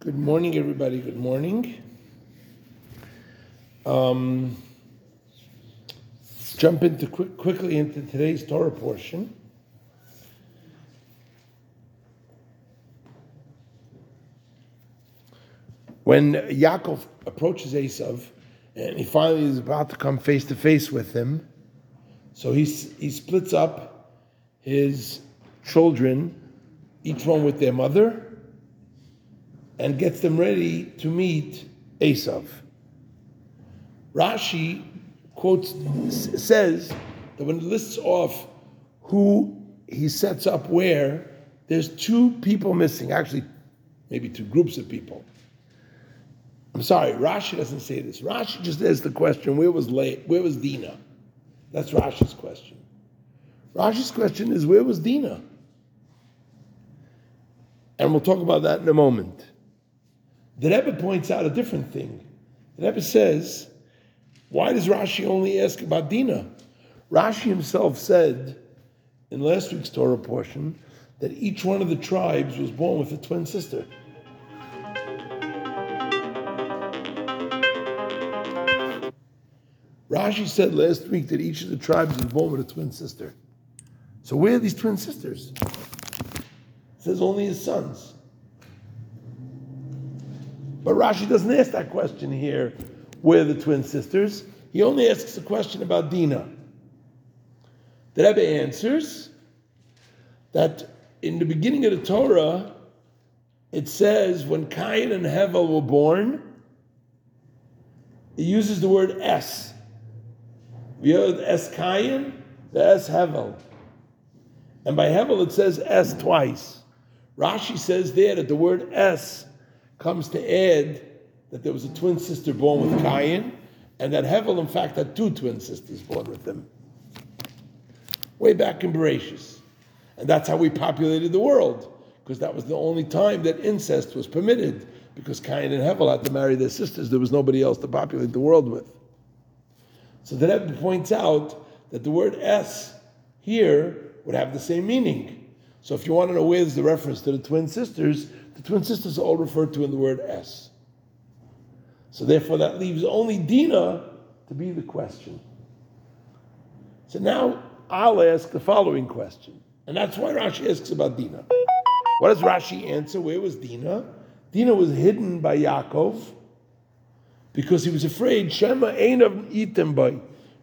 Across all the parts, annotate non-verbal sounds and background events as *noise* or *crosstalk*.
Good morning, everybody. Good morning. Um, jump into quick, quickly into today's Torah portion. When Yaakov approaches Esav, and he finally is about to come face to face with him, so he he splits up his children, each one with their mother and gets them ready to meet Esav. Rashi quotes says that when he lists off who he sets up where, there's two people missing. Actually, maybe two groups of people. I'm sorry, Rashi doesn't say this. Rashi just asks the question, where was Le- where was Dina? That's Rashi's question. Rashi's question is, where was Dina? And we'll talk about that in a moment. The Rebbe points out a different thing. The Rebbe says, why does Rashi only ask about Dina? Rashi himself said in last week's Torah portion that each one of the tribes was born with a twin sister. Rashi said last week that each of the tribes was born with a twin sister. So where are these twin sisters? It says only his sons. But Rashi doesn't ask that question here, where the twin sisters. He only asks a question about Dina. The Rebbe answers that in the beginning of the Torah, it says when Cain and Hevel were born, it uses the word S. We heard S Cain, the S Hevel. And by Hevel it says S twice. Rashi says there that the word S comes to add that there was a twin sister born with Cain, and that Hevel, in fact, had two twin sisters born with him. Way back in Bereshis. And that's how we populated the world, because that was the only time that incest was permitted, because Cain and Hevel had to marry their sisters. There was nobody else to populate the world with. So the Rebbe points out that the word S here would have the same meaning. So if you want to know where's the reference to the twin sisters, the twin sisters are all referred to in the word S. So therefore, that leaves only Dina to be the question. So now I'll ask the following question, and that's why Rashi asks about Dina. What does Rashi answer? Where was Dina? Dina was hidden by Yaakov because he was afraid Shema ain't of.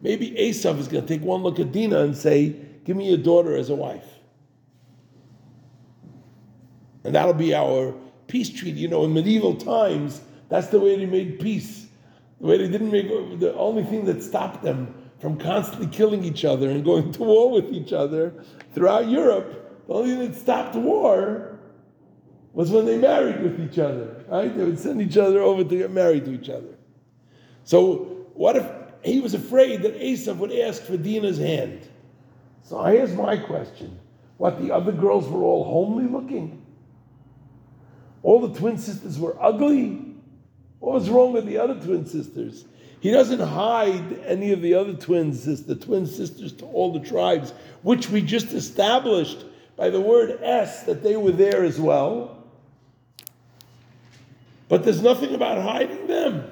Maybe Esav is going to take one look at Dina and say, "Give me your daughter as a wife." And that'll be our peace treaty. You know, in medieval times, that's the way they made peace. The way they didn't make the only thing that stopped them from constantly killing each other and going to war with each other throughout Europe, the only thing that stopped war was when they married with each other. Right? They would send each other over to get married to each other. So what if he was afraid that Esav would ask for Dina's hand? So here's my question. What, the other girls were all homely looking? All the twin sisters were ugly. What was wrong with the other twin sisters? He doesn't hide any of the other twins, the twin sisters to all the tribes, which we just established by the word S that they were there as well. But there's nothing about hiding them.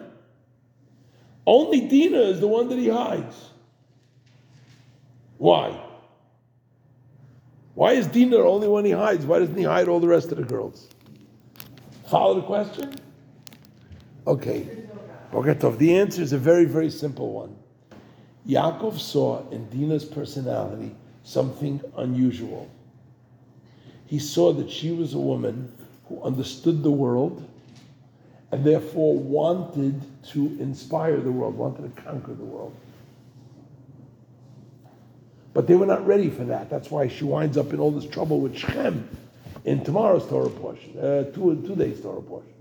Only Dina is the one that he hides. Why? Why is Dina the only one he hides? Why doesn't he hide all the rest of the girls? Follow the question? Okay. Bokatov. The answer is a very, very simple one. Yaakov saw in Dina's personality something unusual. He saw that she was a woman who understood the world and therefore wanted to inspire the world, wanted to conquer the world. But they were not ready for that. That's why she winds up in all this trouble with Shechem in tomorrow's Torah portion, uh, two, two days Torah portion.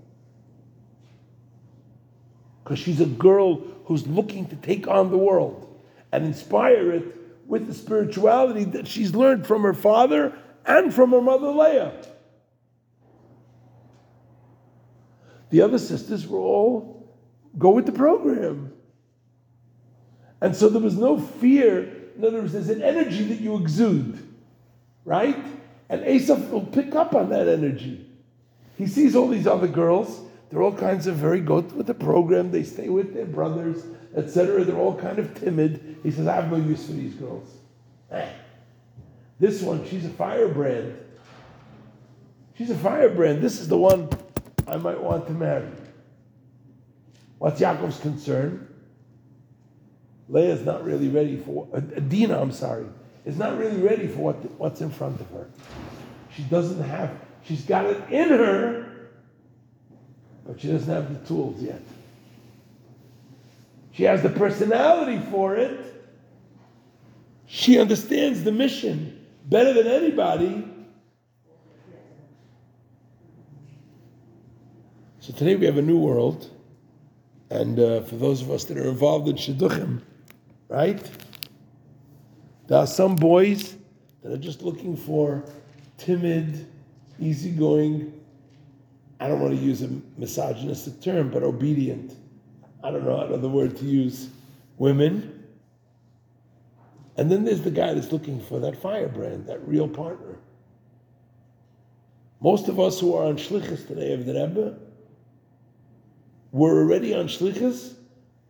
Because she's a girl who's looking to take on the world and inspire it with the spirituality that she's learned from her father and from her mother Leah. The other sisters were all go with the program. And so there was no fear. In other words, there's an energy that you exude, right? And Esav will pick up on that energy. He sees all these other girls. They're all kinds of very good with the program. They stay with their brothers, etc. They're all kind of timid. He says, I have no use for these girls. Eh. This one, she's a firebrand. She's a firebrand. This is the one I might want to marry. What's Yaakov's concern? Leah's not really ready for, uh, Dina, I'm sorry, is not really ready for what, what's in front of her. She doesn't have, she's got it in her, but she doesn't have the tools yet. She has the personality for it. She understands the mission better than anybody. So today we have a new world. And uh, for those of us that are involved in Shidduchim, right? There are some boys that are just looking for timid, easygoing, I don't want to use a misogynistic term, but obedient. I don't know another word to use. Women. And then there's the guy that's looking for that firebrand, that real partner. Most of us who are on shlichus today of the Rebbe were already on shlichus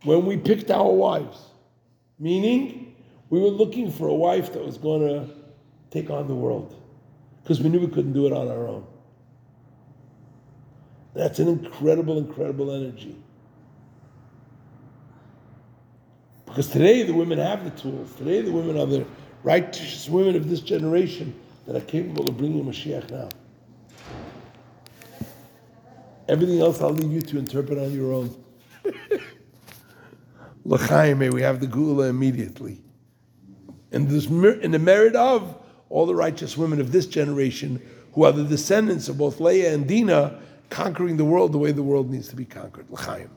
when we picked our wives. Meaning, we were looking for a wife that was going to take on the world because we knew we couldn't do it on our own. That's an incredible, incredible energy. Because today the women have the tools. Today the women are the righteous women of this generation that are capable of bringing Mashiach now. Everything else I'll leave you to interpret on your own. *laughs* L'chaim, may we have the geulah immediately. And this, in the merit of all the righteous women of this generation, who are the descendants of both Leah and Dinah, conquering the world the way the world needs to be conquered. L'chaim.